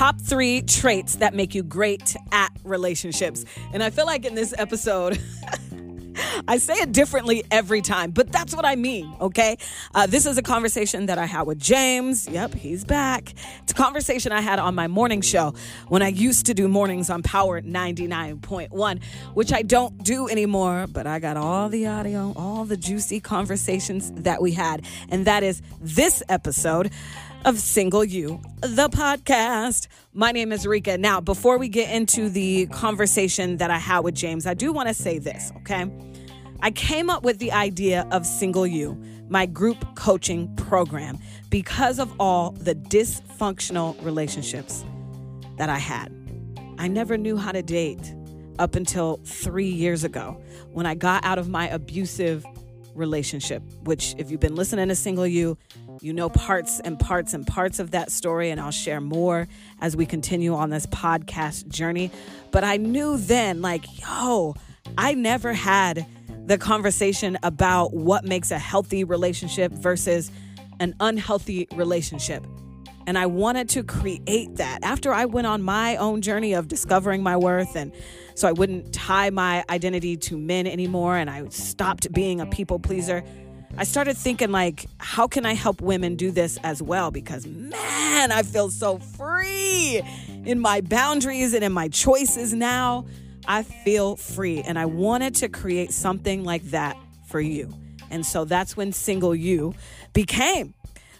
top three traits that make you great at relationships. And I feel like in this episode, I say it differently every time, but that's what I mean, okay? Uh, this is a conversation that I had with James. Yep, he's back. It's a conversation I had on my morning show when I used to do mornings on Power 99.1, which I don't do anymore, but I got all the audio, all the juicy conversations that we had. And that is this episode of Single You, the podcast. My name is Rika. Now, before we get into the conversation that I had with James, I do want to say this, okay? I came up with the idea of Single You, my group coaching program, because of all the dysfunctional relationships that I had. I never knew how to date up until three years ago when I got out of my abusive relationship, which, if you've been listening to Single You, you know parts and parts and parts of that story, and I'll share more as we continue on this podcast journey. But I knew then, like, yo, I never had the conversation about what makes a healthy relationship versus an unhealthy relationship. And I wanted to create that after I went on my own journey of discovering my worth. And so I wouldn't tie my identity to men anymore. And I stopped being a people pleaser. I started thinking, like, how can I help women do this as well? Because, man, I feel so free in my boundaries and in my choices now. I feel free. And I wanted to create something like that for you. And so that's when Single You became.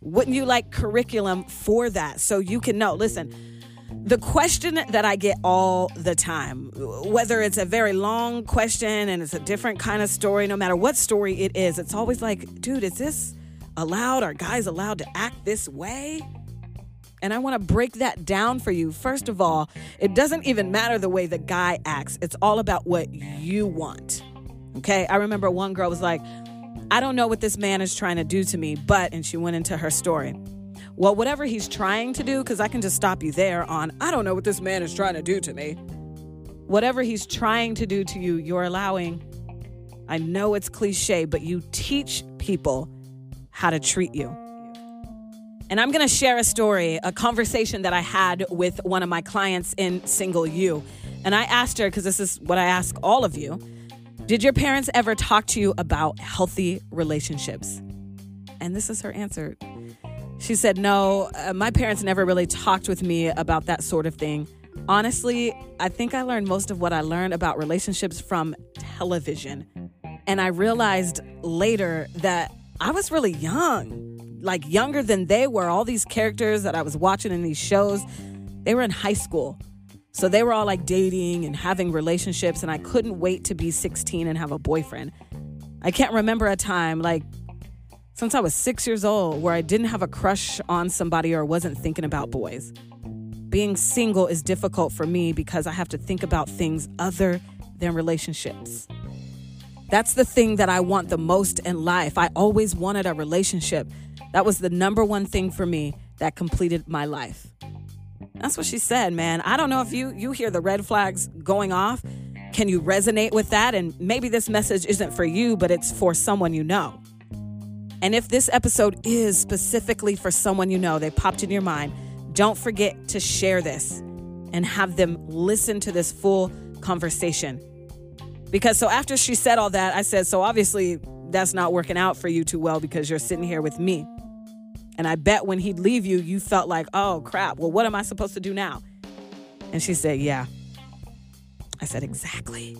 Wouldn't you like curriculum for that? So you can know, listen, the question that I get all the time, whether it's a very long question and it's a different kind of story, no matter what story it is, it's always like, dude, is this allowed? Are guys allowed to act this way? And I want to break that down for you. First of all, it doesn't even matter the way the guy acts, it's all about what you want. Okay. I remember one girl was like, I don't know what this man is trying to do to me, but, and she went into her story. Well, whatever he's trying to do, because I can just stop you there on, I don't know what this man is trying to do to me. Whatever he's trying to do to you, you're allowing. I know it's cliche, but you teach people how to treat you. And I'm going to share a story, a conversation that I had with one of my clients in Single You. And I asked her, because this is what I ask all of you Did your parents ever talk to you about healthy relationships? And this is her answer she said, No, uh, my parents never really talked with me about that sort of thing. Honestly, I think I learned most of what I learned about relationships from television. And I realized later that I was really young, like younger than they were. All these characters that I was watching in these shows, they were in high school. So they were all like dating and having relationships, and I couldn't wait to be 16 and have a boyfriend. I can't remember a time like since I was six years old where I didn't have a crush on somebody or wasn't thinking about boys. Being single is difficult for me because I have to think about things other than relationships. That's the thing that I want the most in life. I always wanted a relationship. That was the number one thing for me that completed my life. That's what she said, man. I don't know if you you hear the red flags going off. Can you resonate with that? And maybe this message isn't for you, but it's for someone you know. And if this episode is specifically for someone you know, they popped in your mind, don't forget to share this and have them listen to this full conversation. Because so after she said all that, I said, So obviously that's not working out for you too well because you're sitting here with me. And I bet when he'd leave you, you felt like, Oh crap, well, what am I supposed to do now? And she said, Yeah. I said, Exactly.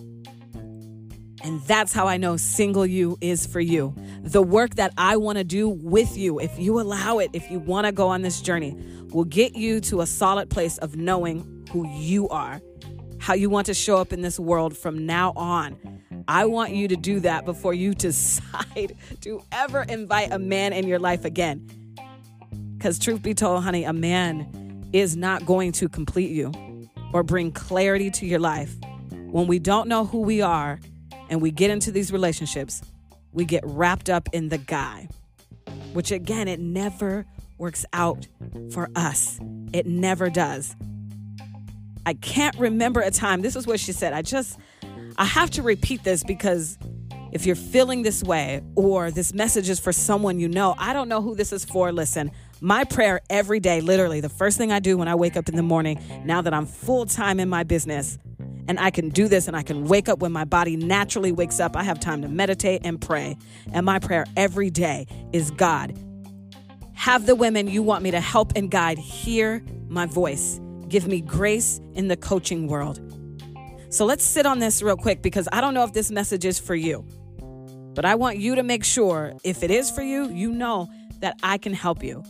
And that's how I know single you is for you. The work that I want to do with you, if you allow it, if you want to go on this journey, will get you to a solid place of knowing who you are, how you want to show up in this world from now on. I want you to do that before you decide to ever invite a man in your life again. Because, truth be told, honey, a man is not going to complete you or bring clarity to your life. When we don't know who we are, and we get into these relationships, we get wrapped up in the guy, which again, it never works out for us. It never does. I can't remember a time, this is what she said. I just, I have to repeat this because If you're feeling this way or this message is for someone you know, I don't know who this is for. Listen, my prayer every day, literally, the first thing I do when I wake up in the morning, now that I'm full time in my business, and I can do this and I can wake up when my body naturally wakes up. I have time to meditate and pray. And my prayer every day is God, have the women you want me to help and guide hear my voice. Give me grace in the coaching world. So let's sit on this real quick because I don't know if this message is for you. But I want you to make sure if it is for you, you know that I can help you.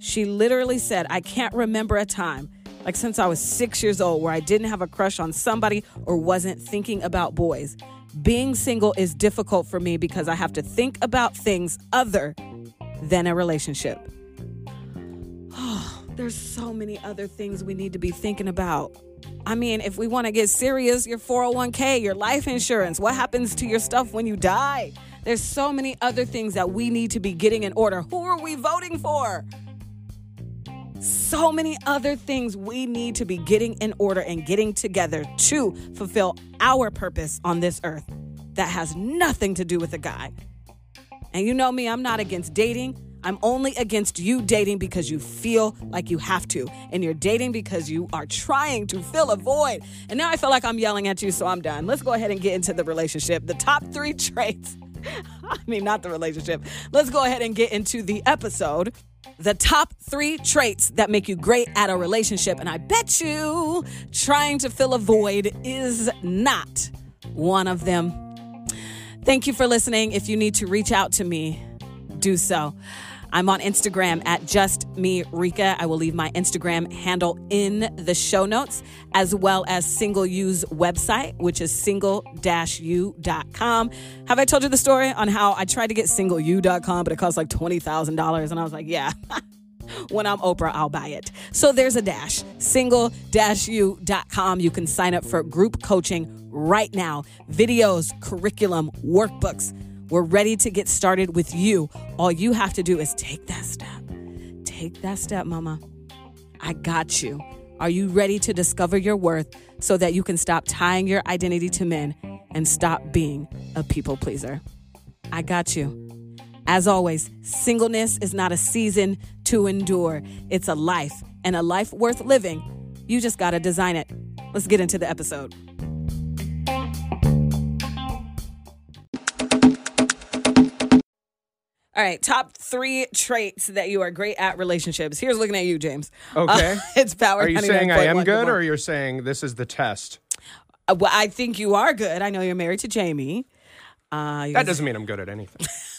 She literally said, I can't remember a time, like since I was six years old, where I didn't have a crush on somebody or wasn't thinking about boys. Being single is difficult for me because I have to think about things other than a relationship. Oh, there's so many other things we need to be thinking about. I mean, if we want to get serious, your 401k, your life insurance, what happens to your stuff when you die? There's so many other things that we need to be getting in order. Who are we voting for? So many other things we need to be getting in order and getting together to fulfill our purpose on this earth that has nothing to do with a guy. And you know me, I'm not against dating. I'm only against you dating because you feel like you have to. And you're dating because you are trying to fill a void. And now I feel like I'm yelling at you, so I'm done. Let's go ahead and get into the relationship. The top three traits. I mean, not the relationship. Let's go ahead and get into the episode. The top three traits that make you great at a relationship. And I bet you trying to fill a void is not one of them. Thank you for listening. If you need to reach out to me, do so. I'm on Instagram at just me Rika. I will leave my Instagram handle in the show notes, as well as Single U's website, which is single-u.com. Have I told you the story on how I tried to get singleu.com, but it cost like $20,000? And I was like, yeah. when I'm Oprah, I'll buy it. So there's a dash, single-u.com. You can sign up for group coaching right now. Videos, curriculum, workbooks we're ready to get started with you. All you have to do is take that step. Take that step, mama. I got you. Are you ready to discover your worth so that you can stop tying your identity to men and stop being a people pleaser? I got you. As always, singleness is not a season to endure, it's a life, and a life worth living. You just got to design it. Let's get into the episode. All right, top three traits that you are great at relationships. Here's looking at you, James. Okay. Uh, it's power. Are you saying I am good, or you're saying this is the test? Uh, well, I think you are good. I know you're married to Jamie. Uh, that doesn't mean I'm good at anything.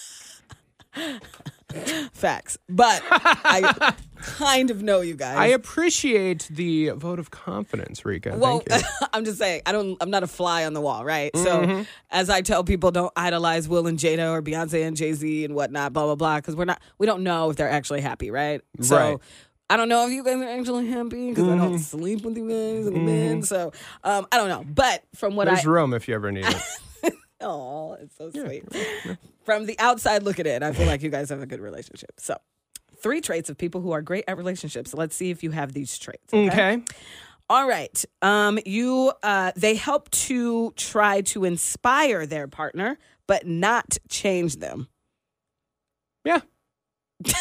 Facts, but I kind of know you guys. I appreciate the vote of confidence, Rika. Well, I'm just saying I don't. I'm not a fly on the wall, right? Mm-hmm. So as I tell people, don't idolize Will and Jada or Beyonce and Jay Z and whatnot, blah blah blah, because we're not. We don't know if they're actually happy, right? So. Right. I don't know if you guys are actually happy because mm-hmm. I don't sleep with you guys and mm-hmm. men. So um, I don't know. But from what There's I room if you ever need it. Oh, it's so sweet. Yeah. From the outside looking in, I feel like you guys have a good relationship. So, three traits of people who are great at relationships. Let's see if you have these traits. Okay. okay. All right. Um, you uh, they help to try to inspire their partner, but not change them. Yeah.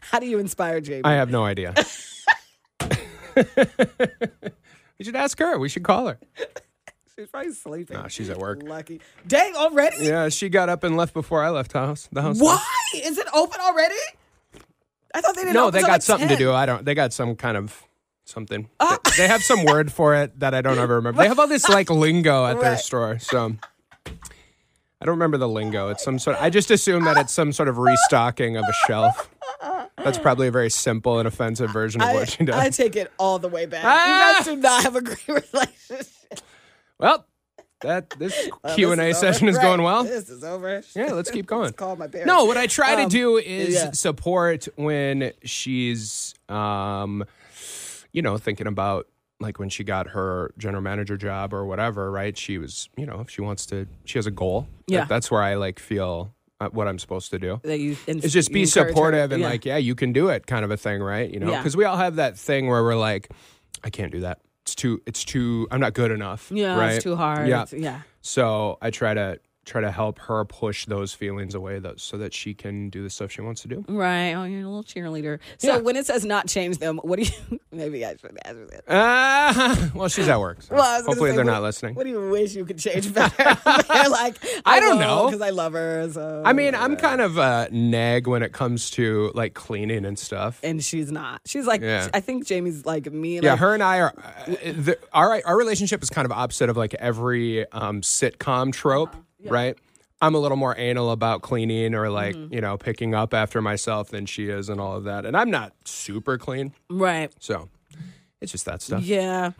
How do you inspire Jamie? I have no idea. we should ask her. We should call her. She's probably sleeping. Nah, she's at work. Lucky. Dang, already? Yeah, she got up and left before I left the house. The house. Why? Is it open already? I thought they didn't. No, they got like something 10. to do. I don't. They got some kind of something. Uh, they, they, have some word for it that I don't ever remember. They have all this like lingo at right. their store. So I don't remember the lingo. It's some sort. Of, I just assume that it's some sort of restocking of a shelf. That's probably a very simple and offensive version of I, what she does. I take it all the way back. Ah! You guys do not have a great relationship. Well, that this well, Q and A session is going well. This is over. Yeah, let's keep going. let's call my parents. No, what I try um, to do is yeah. support when she's, um, you know, thinking about like when she got her general manager job or whatever. Right? She was, you know, if she wants to, she has a goal. Yeah, that, that's where I like feel uh, what I'm supposed to do. That you is just be supportive her. and yeah. like, yeah, you can do it, kind of a thing, right? You know, because yeah. we all have that thing where we're like, I can't do that it's too it's too I'm not good enough. Yeah, right? it's too hard. Yeah. It's, yeah. So I try to try to help her push those feelings away though, so that she can do the stuff she wants to do. Right. Oh, you're a little cheerleader. So Yeah. when it says not change them, what do you? Maybe I should ask that. Uh, well, she's at work. So Well, I hopefully say, they're what- not listening. What do you wish you could change better? They're like, I don't know. because I love her. So I mean, I'm kind of a nag when it comes to like cleaning and stuff. and she's not. She's like, Yeah. I think Jamie's like me. Yeah, her and I are. Uh, the, our our relationship is kind of opposite of like every um, sitcom trope, Uh-huh. Right? I'm a little more anal about cleaning or like Mm-hmm. you know picking up after myself than she is, and all of that. And I'm not super clean, right. so it's just that stuff. Yeah,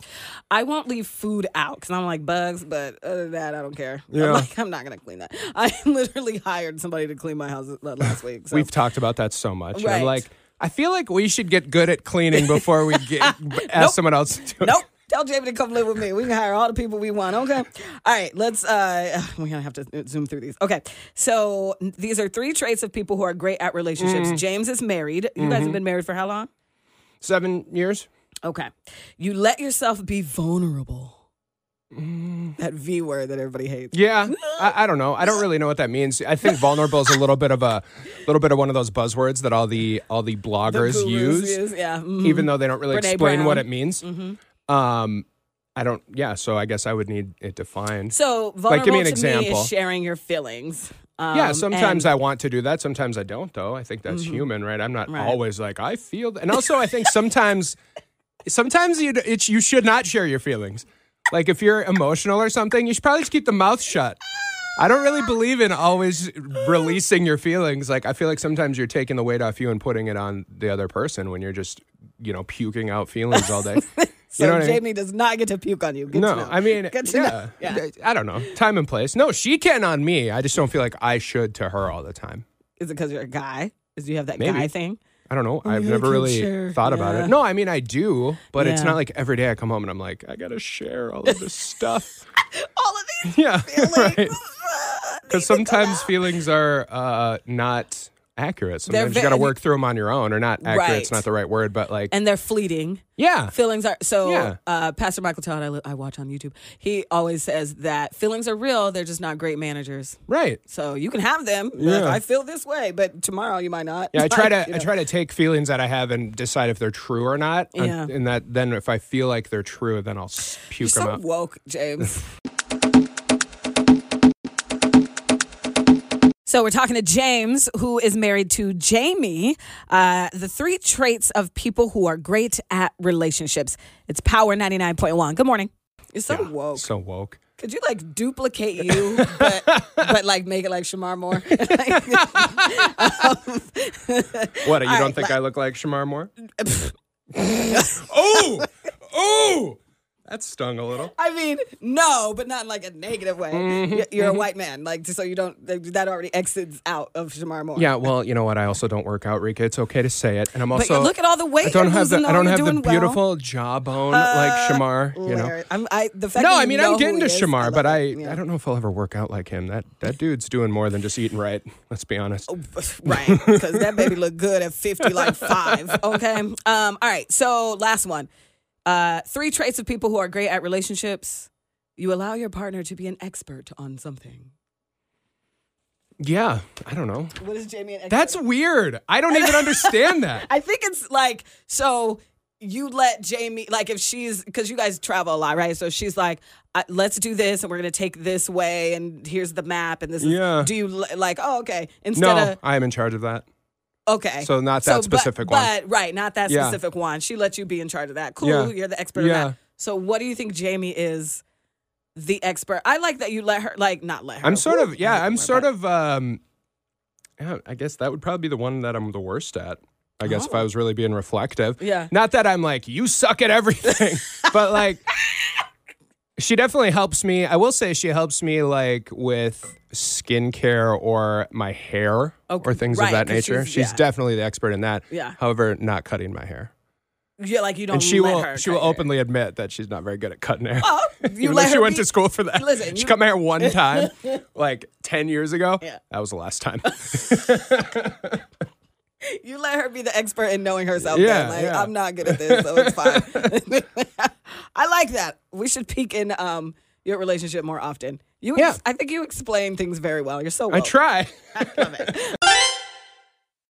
I won't leave food out because I'm like bugs, but other than that, I don't care. Yeah. I'm like, I'm not gonna clean that. I literally hired somebody to clean my house last week. So. We've talked about that so much. Right. I'm like, I feel like we should get good at cleaning before we get ask someone else to do it. Nope. Tell Jamie to come live with me. We can hire all the people we want. Okay. All right. Let's. uh We're gonna have to zoom through these. Okay. So these are three traits of people who are great at relationships. Mm-hmm. James is married. You guys have been married for how long? Seven years. Okay. You let yourself be vulnerable. Mm. That V word that everybody hates. Yeah, I, I don't know. I don't really know what that means. I think vulnerable is a little bit of a little bit of one of those buzzwords that all the all the bloggers Gurus use, Yeah. mhm. even though they don't really Brene explain what Brown. Mm-hmm. it means. Um, I don't. Yeah, so I guess I would need it defined. So vulnerable give me an to me example. is sharing your feelings. Um, yeah, sometimes and- I want to do that. Sometimes I don't, though. I think that's human, right? I'm not Mm-hmm. Right. always like I feel. th- And also, I think sometimes, sometimes you it's you should not share your feelings. Like if you're emotional or something, you should probably just keep the mouth shut. I don't really believe in always releasing your feelings. Like I feel like sometimes you're taking the weight off you and putting it on the other person when you're just you know puking out feelings all day. So you know what I mean? Jamie does not get to puke on you. Good to No, know. I mean, yeah. Yeah. I don't know, time and place. No, she can on me. I just don't feel like I should to her all the time. Is it because you're a guy? Is you have that Maybe. guy thing? I don't know. I've never really share. thought about it. No, I mean I do, but it's not like every day I come home and I'm like, I gotta share all of this stuff. All of these yeah, right. Because sometimes feelings are uh, not accurate. Sometimes you got to work through them on your own, or not accurate. It's not the right word, but like, and they're fleeting. yeah, Feelings are so. Yeah. Uh, Pastor Michael Todd, I, li- I watch on YouTube. He always says that feelings are real. They're just not great managers. right. So you can have them. Yeah. Like, I feel this way, but tomorrow you might not. Yeah, I try to you I try to take feelings that I have and decide if they're true or not. And- Yeah. And that then if I feel like they're true, then I'll s- You're puke them up. so out. woke, James. So we're talking to James, who is married to Jamie. Uh, the three traits of people who are great at relationships. It's Power ninety nine point one. Good morning. You're so Yeah, woke. So woke. Could you like duplicate you, but but like make it like Shemar Moore? What? You don't right, think I look like Shemar Moore? oh, oh, that stung a little. I mean, no, but not in like a negative way. Mm-hmm, You're a white man, like so you don't. That already exits out of Shemar Moore. Yeah, well, you know what? I also don't work out, Rika. It's okay to say it, and I'm but also. look at all the weight. I don't have the I don't have the doing well. beautiful jawbone like Shemar. You know. I'm, I, the fact No, I mean I'm getting to is, Shemar, love but. I Yeah. I don't know if I'll ever work out like him. That that dude's doing more than just eating right. Let's be honest. right because that baby look good at 50 like five okay um all right so last one uh three traits of people who are great at relationships you allow your partner to be an expert on something Yeah, I don't know. what is jamie an expert That's weird. I don't even understand that. i think it's like so you let jamie like if she's because you guys travel a lot right so she's like let's do this and we're gonna take this way and here's the map and this is Yeah. do you like oh okay instead No, of I am in charge of that. Okay. So not that but- specific one. But right, not that Yeah. specific one. She let you be in charge of that. Cool. Yeah. You're the expert Yeah. that. So what do you think Jamie is the expert? I like that you let her like not let her. I'm sort of yeah. I'm like sort that. of um. I guess that would probably be the one that I'm the worst at. I guess if I was really being reflective. Oh. Yeah. Not that I'm like you suck at everything, but like she definitely helps me. I will say she helps me like with skincare or my hair Okay, or things right, of that nature. she's- She's, yeah. definitely the expert in that. Yeah. However, not cutting my hair. Yeah, like you don't And she will she will your- openly admit that she's not very good at cutting hair. Oh, you let she went be- to school for that. Listen, she you- cut my hair one time, like 10 years ago. Yeah. That was the last time. You let her be the expert in knowing herself. Yeah, then. Like, yeah. I'm not good at this, so it's fine. I like that. We should peek in um your relationship more often. You, Yeah. I think you explain things very well. You're so I well. try. Love it.